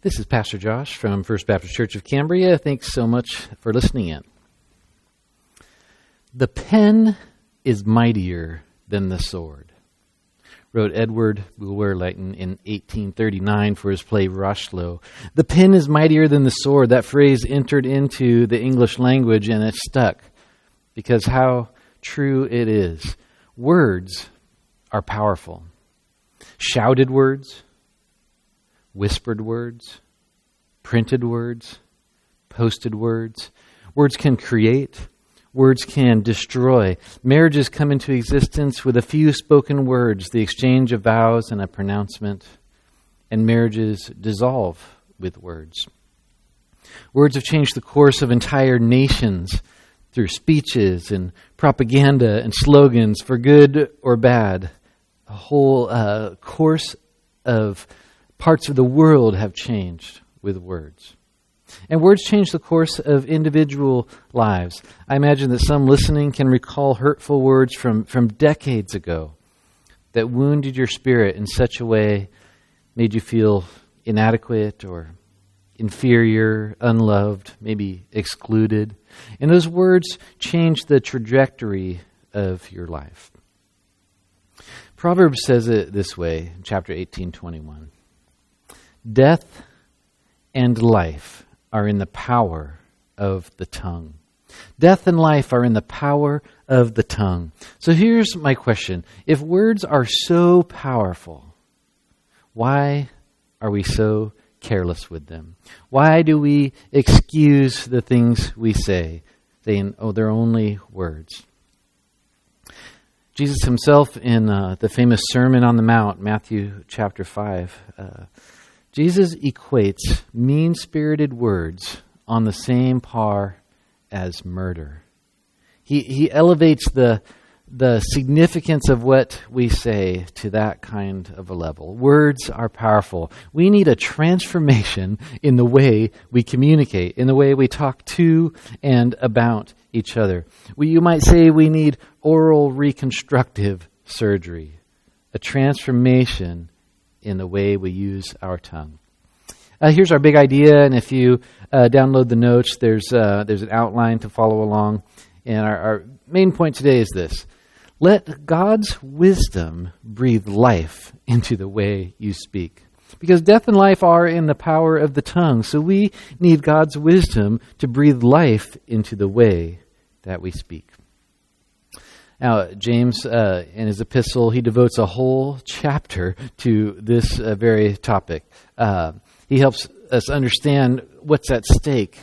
This is Pastor Josh from First Baptist Church of Cambria. Thanks so much for listening in. The pen is mightier than the sword, wrote Edward Bulwer Lytton in 1839 for his play Richelieu. The pen is mightier than the sword. That phrase entered into the English language and it stuck because how true it is. Words are powerful. Shouted words, whispered words, printed words, posted words. Words can create, words can destroy. Marriages come into existence with a few spoken words, the exchange of vows and a pronouncement, and marriages dissolve with words. Words have changed the course of entire nations through speeches and propaganda and slogans for good or bad. A whole uh, course of parts of the world have changed with words. And words change the course of individual lives. I imagine that some listening can recall hurtful words from, from decades ago that wounded your spirit in such a way, made you feel inadequate or inferior, unloved, maybe excluded. And those words change the trajectory of your life. Proverbs says it this way, chapter 18, 21. Death and life are in the power of the tongue. Death and life are in the power of the tongue. So here's my question. If words are so powerful, why are we so careless with them? Why do we excuse the things we say, saying, oh, they're only words? Jesus himself, in uh, the famous Sermon on the Mount, Matthew chapter 5, uh, Jesus equates mean spirited words on the same par as murder. He, he elevates the, the significance of what we say to that kind of a level. Words are powerful. We need a transformation in the way we communicate, in the way we talk to and about each other. We, you might say we need oral reconstructive surgery, a transformation in the way we use our tongue. Uh, here's our big idea, and if you uh, download the notes, there's uh, there's an outline to follow along. And our, our main point today is this: let God's wisdom breathe life into the way you speak. Because death and life are in the power of the tongue, so we need God's wisdom to breathe life into the way that we speak. Now, James, uh, in his epistle, he devotes a whole chapter to this uh, very topic. Uh, he helps us understand what's at stake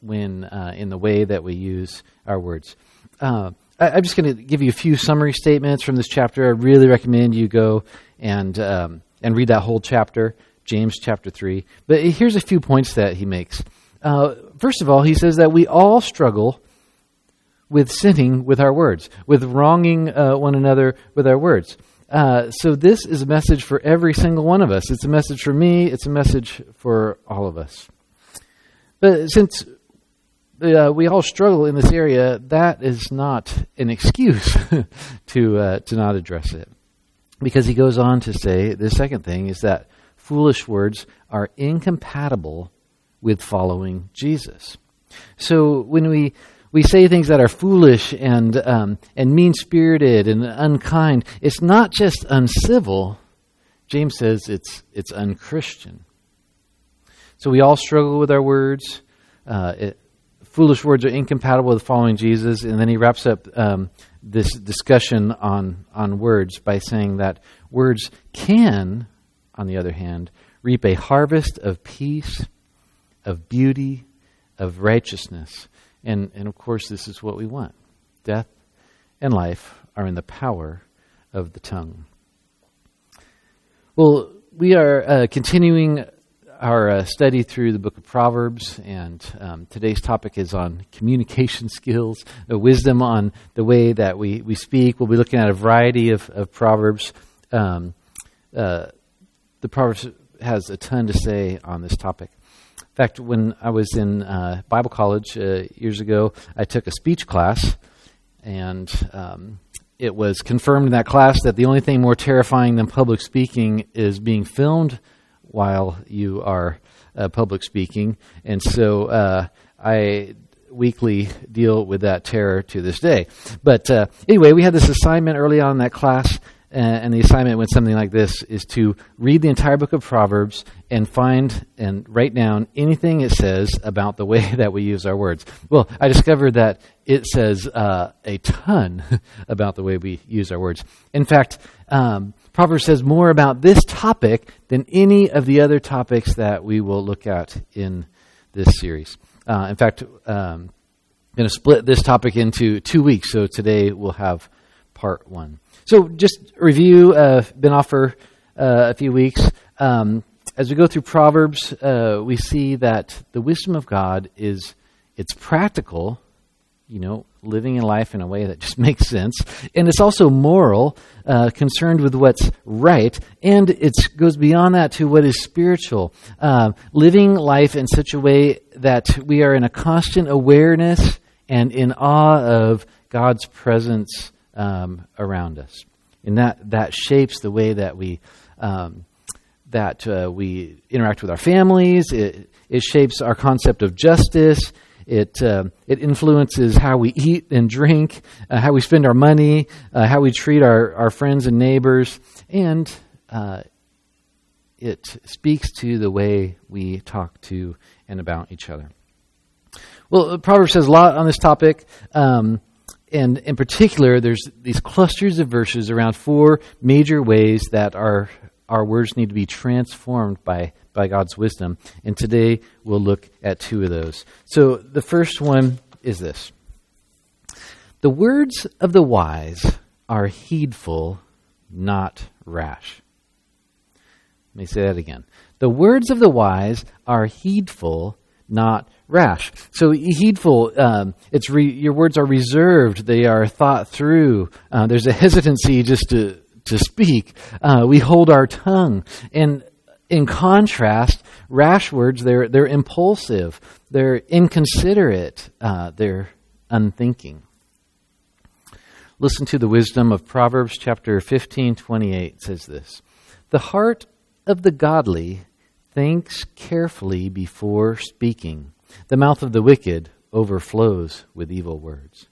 when uh, in the way that we use our words. Uh, I, am just going to give you a few summary statements from this chapter. I really recommend you go and um, and read that whole chapter, James chapter three. But here's a few points that he makes. Uh, first of all, he says that we all struggle with sinning with our words, with wronging uh, one another with our words. Uh, so, this is a message for every single one of us. It's a message for me, it's a message for all of us. But since uh, we all struggle in this area, that is not an excuse to, uh, to not address it. Because he goes on to say the second thing is that foolish words are incompatible with following Jesus. So when we we say things that are foolish and, um, and mean spirited and unkind, it's not just uncivil. James says it's, it's unchristian. So we all struggle with our words. Uh, it, foolish words are incompatible with following Jesus. And then he wraps up um, this discussion on, on words by saying that words can, on the other hand, reap a harvest of peace, of beauty, of righteousness. And, and of course, this is what we want. Death and life are in the power of the tongue. Well, we are uh, continuing our uh, study through the book of Proverbs, and um, today's topic is on communication skills, the wisdom on the way that we, we speak. We'll be looking at a variety of, of Proverbs. Um, uh, the Proverbs has a ton to say on this topic. In fact, when I was in uh, Bible college uh, years ago, I took a speech class, and um, it was confirmed in that class that the only thing more terrifying than public speaking is being filmed while you are uh, public speaking, and so uh, I weekly deal with that terror to this day. But uh, anyway, we had this assignment early on in that class, and the assignment went something like this: is to read the entire book of Proverbs and find and write down anything it says about the way that we use our words. Well, I discovered that it says uh, a ton about the way we use our words. In fact. Um, Proverbs says more about this topic than any of the other topics that we will look at in this series. Uh, in fact, um, I'm going to split this topic into two weeks. So today we'll have part one. So just review. Uh, been off for uh, a few weeks. Um, as we go through Proverbs, uh, we see that the wisdom of God is it's practical you know, living in life in a way that just makes sense. And it's also moral, uh, concerned with what's right. And it goes beyond that to what is spiritual. Uh, living life in such a way that we are in a constant awareness and in awe of God's presence um, around us. And that, that shapes the way that we. Um, that uh, we interact with our families. It, it shapes our concept of justice. It, uh, it influences how we eat and drink, uh, how we spend our money, uh, how we treat our, our friends and neighbors, and uh, it speaks to the way we talk to and about each other. Well, Proverbs says a lot on this topic. Um, and in particular, there's these clusters of verses around four major ways that our, our words need to be transformed by by God's wisdom. And today we'll look at two of those. So the first one is this The words of the wise are heedful, not rash. Let me say that again. The words of the wise are heedful, not rash. So heedful, um, it's re, your words are reserved. They are thought through. Uh, there's a hesitancy just to to speak. Uh, we hold our tongue, and in contrast, rash words, they're, they're impulsive, they're inconsiderate, uh, they're unthinking. Listen to the wisdom of Proverbs chapter 15, 28 says this The heart of the godly thinks carefully before speaking, the mouth of the wicked overflows with evil words.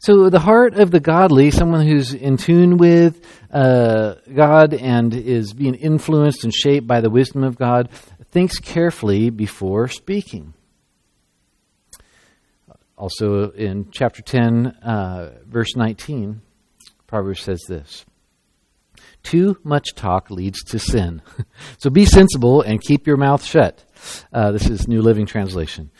So, the heart of the godly, someone who's in tune with uh, God and is being influenced and shaped by the wisdom of God, thinks carefully before speaking. Also, in chapter 10, uh, verse 19, Proverbs says this Too much talk leads to sin. so be sensible and keep your mouth shut. Uh, this is New Living Translation.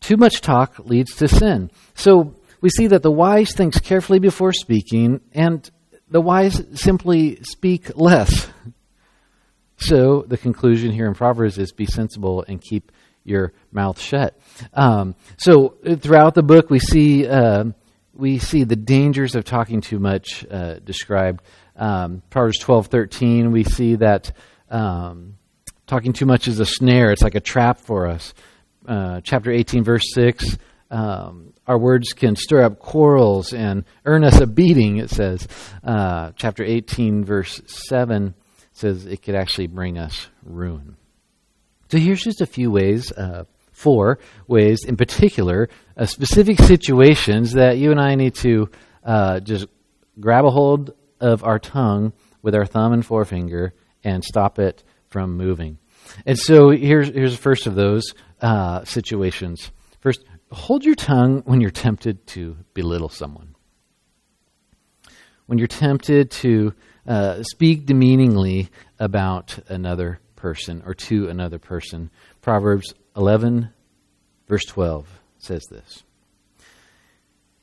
Too much talk leads to sin. So we see that the wise thinks carefully before speaking, and the wise simply speak less. So the conclusion here in Proverbs is be sensible and keep your mouth shut. Um, so throughout the book, we see uh, we see the dangers of talking too much uh, described. Um, Proverbs twelve thirteen, we see that um, talking too much is a snare. It's like a trap for us. Uh, chapter eighteen, verse six. Um, our words can stir up quarrels and earn us a beating, it says. Uh, chapter 18, verse 7 says it could actually bring us ruin. So here's just a few ways, uh, four ways in particular, uh, specific situations that you and I need to uh, just grab a hold of our tongue with our thumb and forefinger and stop it from moving. And so here's, here's the first of those uh, situations. First, hold your tongue when you're tempted to belittle someone. When you're tempted to uh, speak demeaningly about another person or to another person. Proverbs 11, verse 12 says this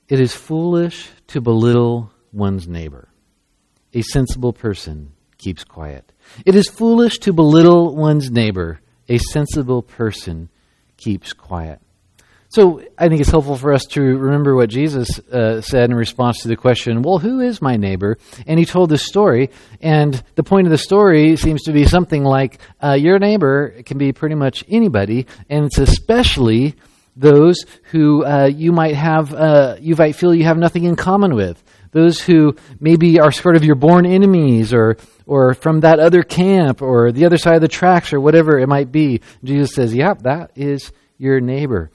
It is foolish to belittle one's neighbor. A sensible person keeps quiet. It is foolish to belittle one's neighbor. A sensible person keeps quiet. So I think it's helpful for us to remember what Jesus uh, said in response to the question, well, who is my neighbor? And he told this story. And the point of the story seems to be something like uh, your neighbor can be pretty much anybody, and it's especially those who uh, you might have, uh, you might feel you have nothing in common with. Those who maybe are sort of your born enemies or, or from that other camp or the other side of the tracks or whatever it might be. Jesus says, Yep, that is your neighbor.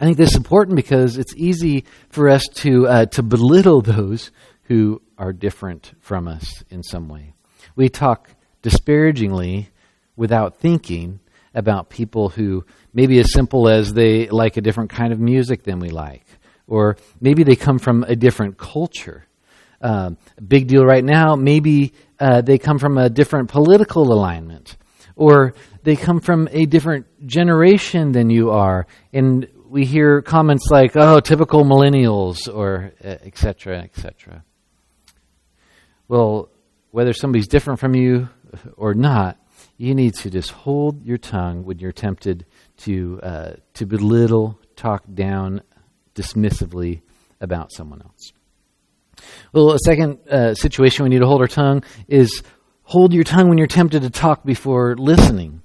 I think this is important because it's easy for us to, uh, to belittle those who are different from us in some way. We talk disparagingly without thinking about people who maybe as simple as they like a different kind of music than we like, or maybe they come from a different culture. Uh, big deal right now, maybe uh, they come from a different political alignment, or they come from a different generation than you are. And we hear comments like, oh, typical millennials, or etc., uh, etc. Well, whether somebody's different from you or not, you need to just hold your tongue when you're tempted to, uh, to belittle, talk down dismissively about someone else. Well, a second uh, situation we need to hold our tongue is hold your tongue when you're tempted to talk before listening,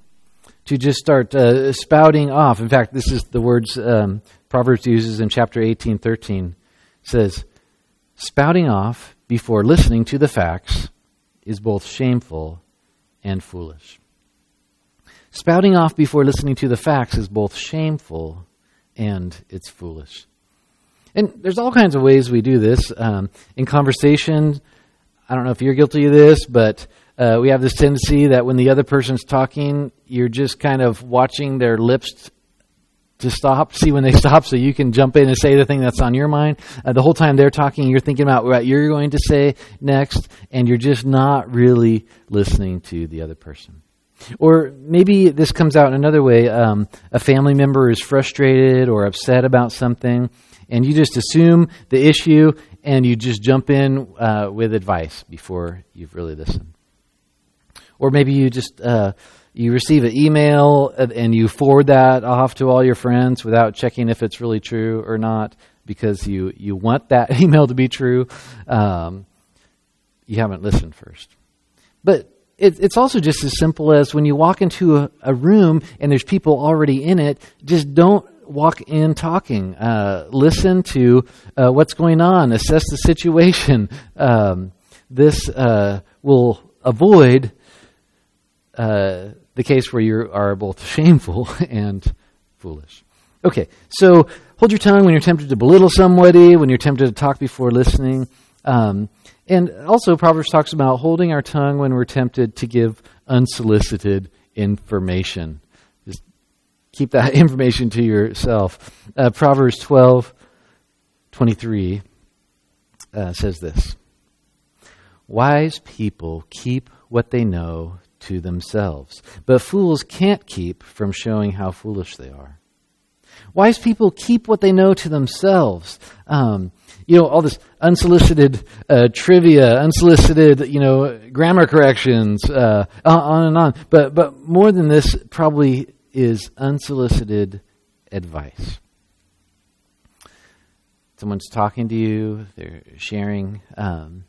to just start uh, spouting off. In fact, this is the words um, Proverbs uses in chapter 18, 13. It says, spouting off before listening to the facts is both shameful and foolish. Spouting off before listening to the facts is both shameful and it's foolish. And there's all kinds of ways we do this. Um, in conversation, I don't know if you're guilty of this, but uh, we have this tendency that when the other person's talking, you're just kind of watching their lips to stop, see when they stop, so you can jump in and say the thing that's on your mind. Uh, the whole time they're talking, you're thinking about what you're going to say next, and you're just not really listening to the other person. Or maybe this comes out in another way. Um, a family member is frustrated or upset about something, and you just assume the issue and you just jump in uh, with advice before you've really listened. Or maybe you just uh, you receive an email and you forward that off to all your friends without checking if it's really true or not because you, you want that email to be true. Um, you haven't listened first. But it, it's also just as simple as when you walk into a, a, room and there's people already in it, just don't walk in talking. Uh, listen to uh, what's going on, assess the situation. Um, this uh, will avoid uh, the case where you are both shameful and foolish. Okay, so hold your tongue when you're tempted to belittle somebody, when you're tempted to talk before listening. Um, and also, Proverbs talks about holding our tongue when we're tempted to give unsolicited information. Keep that information to yourself. Uh, Proverbs 12 23 uh, says this Wise people keep what they know to themselves. But fools can't keep from showing how foolish they are. Wise people keep what they know to themselves. Um, you know, all this unsolicited uh, trivia, unsolicited, you know, grammar corrections, uh, on and on. But, but more than this, probably is unsolicited advice. Someone's talking to you, they're sharing um,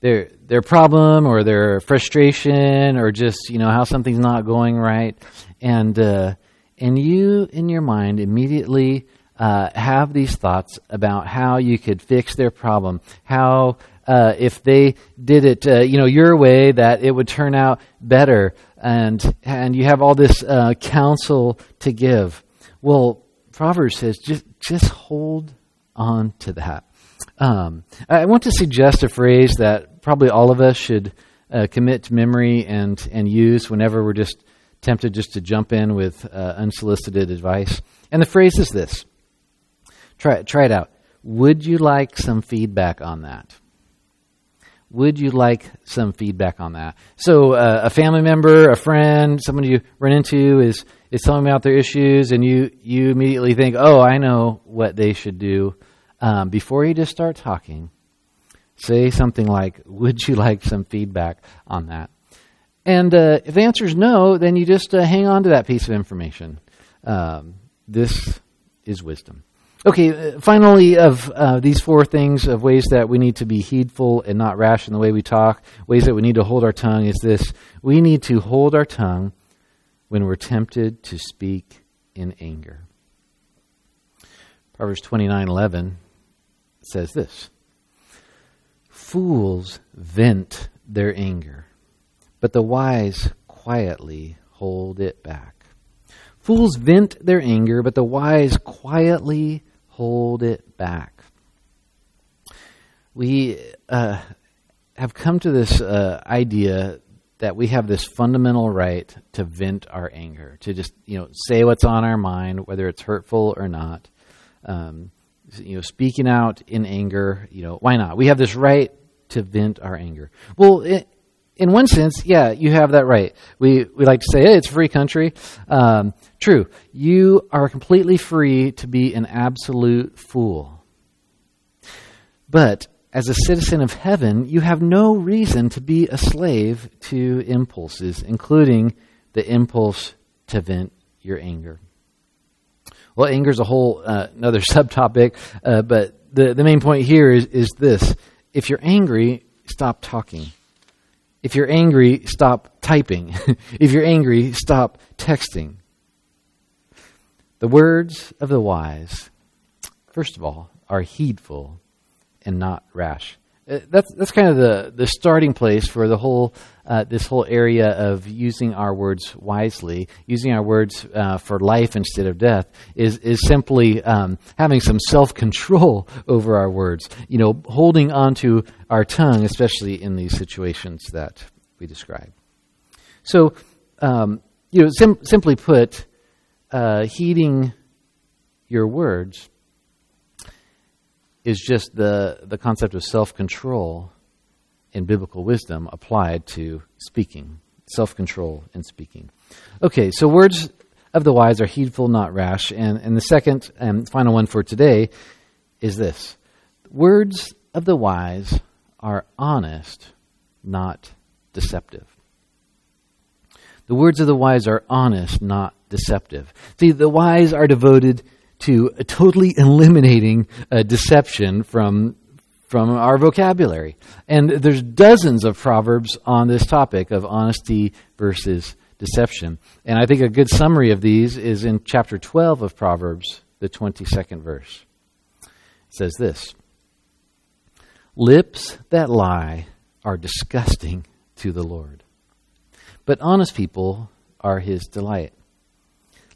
their their problem or their frustration or just you know how something's not going right, and uh, and you in your mind immediately uh, have these thoughts about how you could fix their problem, how uh, if they did it uh, you know your way that it would turn out better, and and you have all this uh, counsel to give. Well, Proverbs says just just hold on to that. Um, I want to suggest a phrase that probably all of us should uh, commit to memory and, and use whenever we're just tempted just to jump in with uh, unsolicited advice. And the phrase is this try, try it out. Would you like some feedback on that? Would you like some feedback on that? So, uh, a family member, a friend, someone you run into is is telling me about their issues, and you you immediately think, "Oh, I know what they should do." Um, before you just start talking, Say something like, Would you like some feedback on that? And uh, if the answer is no, then you just uh, hang on to that piece of information. Um, this is wisdom. Okay, uh, finally, of uh, these four things of ways that we need to be heedful and not rash in the way we talk, ways that we need to hold our tongue is this we need to hold our tongue when we're tempted to speak in anger. Proverbs 29:11 says this fools vent their anger, but the wise quietly hold it back. Fools vent their anger, but the wise quietly hold it back. We uh, have come to this uh, idea that we have this fundamental right to vent our anger, to just you know say what's on our mind, whether it's hurtful or not. Um, you know, speaking out in anger, you know, why not? We have this right to vent our anger. Well, in one sense, yeah, you have that right. We we like to say, hey, it's a free country. Um, true, you are completely free to be an absolute fool. But as a citizen of heaven, you have no reason to be a slave to impulses, including the impulse to vent your anger. Well, anger is a whole uh, another subtopic, uh, but the the main point here is is this: if you're angry, stop talking. If you're angry, stop typing. if you're angry, stop texting. The words of the wise, first of all, are heedful and not rash. Uh, that's that's kind of the the starting place for the whole uh, this whole area of using our words wisely, using our words uh, for life instead of death, is is simply um, having some self control over our words. You know, holding onto our tongue, especially in these situations that we describe. So, um, you know, sim- simply put, uh, heeding your words is just the, the concept of self control in biblical wisdom applied to speaking. Self control in speaking. Okay, so words of the wise are heedful, not rash. And, and the second and final one for today is this words of the wise are honest, not deceptive. The words of the wise are honest, not deceptive. See, the wise are devoted to totally eliminating uh, deception from from our vocabulary. And there's dozens of proverbs on this topic of honesty versus deception. And I think a good summary of these is in chapter 12 of Proverbs, the 22nd verse. It says this Lips that lie are disgusting to the Lord, but honest people are his delight.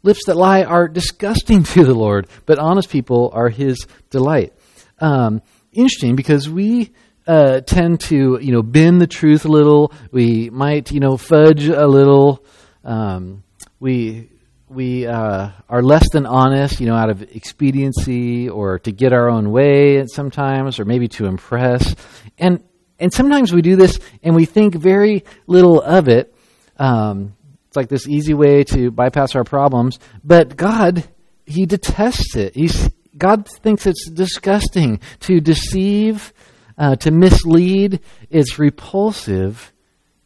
Lips that lie are disgusting to the Lord, but honest people are his delight. Um, interesting because we uh, tend to, you know, bend the truth a little. We might, you know, fudge a little. Um, we we uh, are less than honest, you know, out of expediency or to get our own way sometimes, or maybe to impress. And and sometimes we do this and we think very little of it. Um, it's like this easy way to bypass our problems. But God, He detests it. He's, God thinks it's disgusting to deceive, uh, to mislead. It's repulsive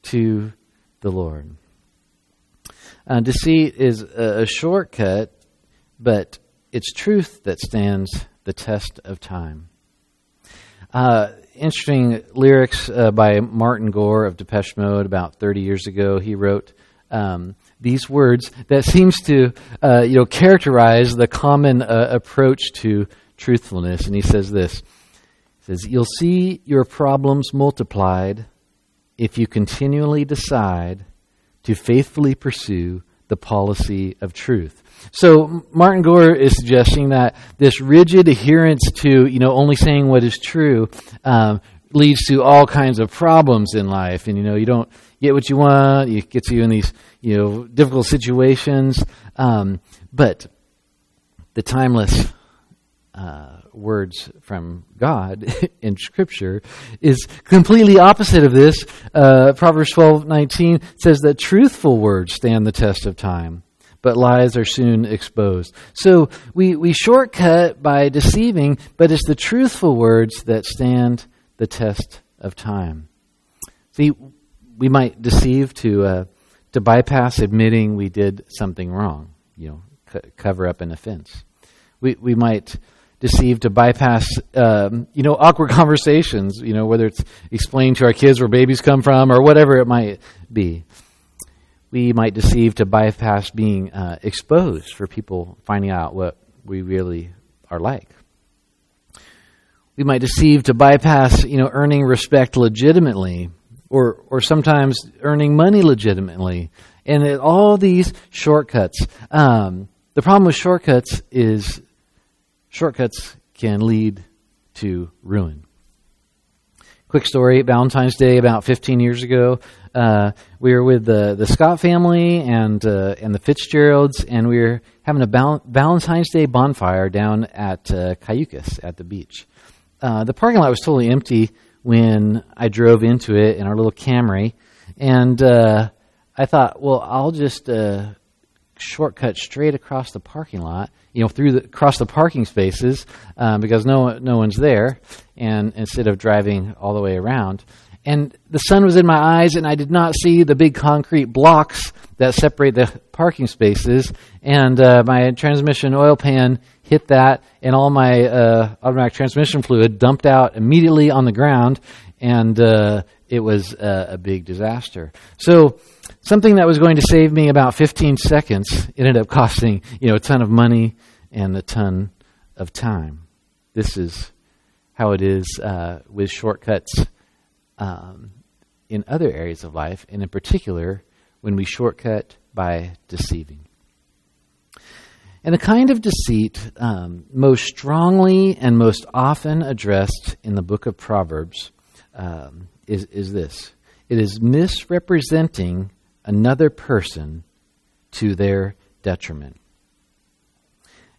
to the Lord. Uh, deceit is a, a shortcut, but it's truth that stands the test of time. Uh, interesting lyrics uh, by Martin Gore of Depeche Mode about 30 years ago. He wrote, um, these words that seems to uh, you know characterize the common uh, approach to truthfulness. And he says this: he says you'll see your problems multiplied if you continually decide to faithfully pursue the policy of truth. So Martin Gore is suggesting that this rigid adherence to you know only saying what is true um, leads to all kinds of problems in life, and you know you don't get what you want. It gets you in these you know difficult situations. Um, but the timeless uh, words from God in Scripture is completely opposite of this. Uh, Proverbs twelve nineteen says that truthful words stand the test of time but lies are soon exposed. So we, we shortcut by deceiving, but it's the truthful words that stand the test of time. See, we might deceive to uh, to bypass admitting we did something wrong, you know, c- cover up an offense. We we might deceive to bypass, um, you know, awkward conversations, you know, whether it's explaining to our kids where babies come from or whatever it might be. We might deceive to bypass being uh, exposed for people finding out what we really are like. We might deceive to bypass, you know, earning respect legitimately or, or sometimes earning money legitimately. And it, all these shortcuts. Um, the problem with shortcuts is shortcuts can lead to ruin. Quick story Valentine's Day about 15 years ago. Uh, we were with the, the Scott family and, uh, and the Fitzgeralds, and we were having a val- Valentine's Day bonfire down at uh, Cayucos at the beach. Uh, the parking lot was totally empty when I drove into it in our little Camry, and uh, I thought, well, I'll just uh, shortcut straight across the parking lot, you know, through the across the parking spaces um, because no no one's there, and instead of driving all the way around, and the sun was in my eyes, and I did not see the big concrete blocks that separate the parking spaces, and uh, my transmission oil pan hit that, and all my uh, automatic transmission fluid dumped out immediately on the ground, and uh, it was a big disaster. So something that was going to save me about 15 seconds ended up costing you know a ton of money and a ton of time. This is how it is uh, with shortcuts um, in other areas of life, and in particular when we shortcut by deceiving. And the kind of deceit um, most strongly and most often addressed in the book of Proverbs um, is, is this it is misrepresenting another person to their detriment.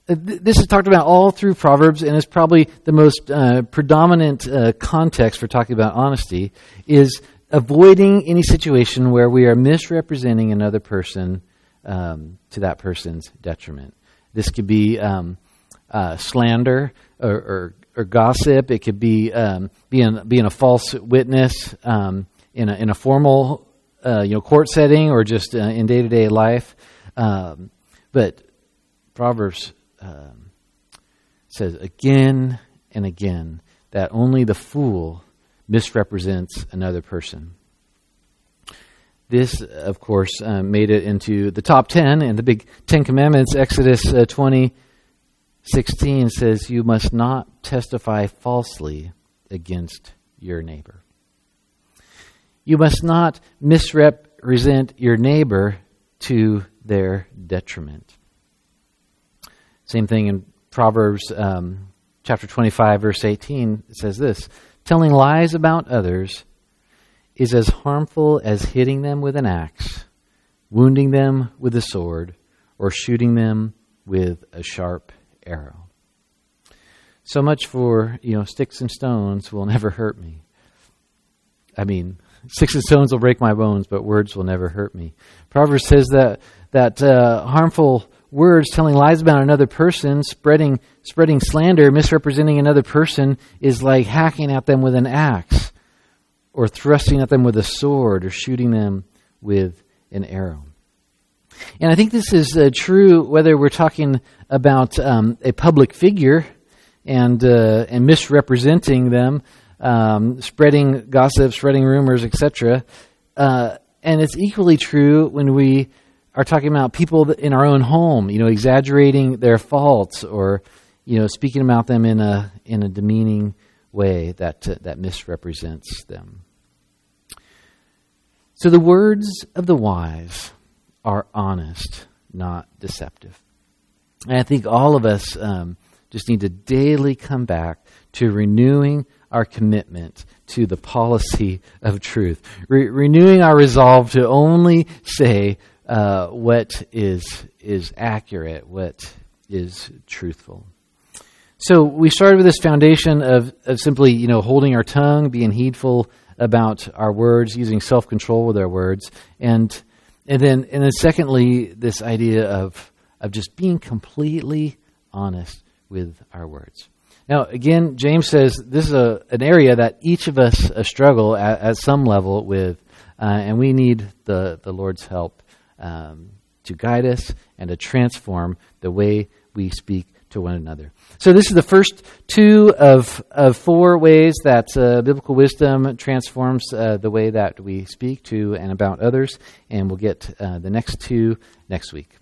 Uh, this is talked about all through Proverbs, and is probably the most uh, predominant uh, context for talking about honesty. Is avoiding any situation where we are misrepresenting another person um, to that person's detriment. This could be um, uh, slander or, or, or, gossip. It could be um, being being a false witness um, in a in a formal uh, you know court setting or just uh, in day to day life. Um, but Proverbs um, says again and again that only the fool misrepresents another person. This, of course, uh, made it into the top 10 and the big Ten Commandments. Exodus uh, 20, 16 says, You must not testify falsely against your neighbor. You must not misrepresent your neighbor to their detriment. Same thing in Proverbs um, chapter 25, verse 18. It says this Telling lies about others is as harmful as hitting them with an axe, wounding them with a sword, or shooting them with a sharp arrow. So much for, you know, sticks and stones will never hurt me. I mean, Sticks and stones will break my bones, but words will never hurt me. Proverbs says that that uh, harmful words, telling lies about another person, spreading spreading slander, misrepresenting another person, is like hacking at them with an axe, or thrusting at them with a sword, or shooting them with an arrow. And I think this is uh, true whether we're talking about um, a public figure and uh, and misrepresenting them um, spreading gossip, spreading rumors, etc. Uh, and it's equally true when we are talking about people in our own home, you know, exaggerating their faults or, you know, speaking about them in a in a demeaning way that uh, that misrepresents them. So the words of the wise are honest, not deceptive. And I think all of us um, just need to daily come back to renewing our commitment to the policy of truth, Re- renewing our resolve to only say uh, what is is accurate, what is truthful. So we started with this foundation of, of simply, you know, holding our tongue, being heedful about our words, using self control with our words, and and then and then secondly, this idea of of just being completely honest with our words. Now, again, James says this is a, an area that each of us uh, struggle at, at, some level with, uh, and we need the, the Lord's help um, to guide us and to transform the way we speak to one another. So, this is the first two of, of four ways that uh, biblical wisdom transforms uh, the way that we speak to and about others, and we'll get uh, the next two next week.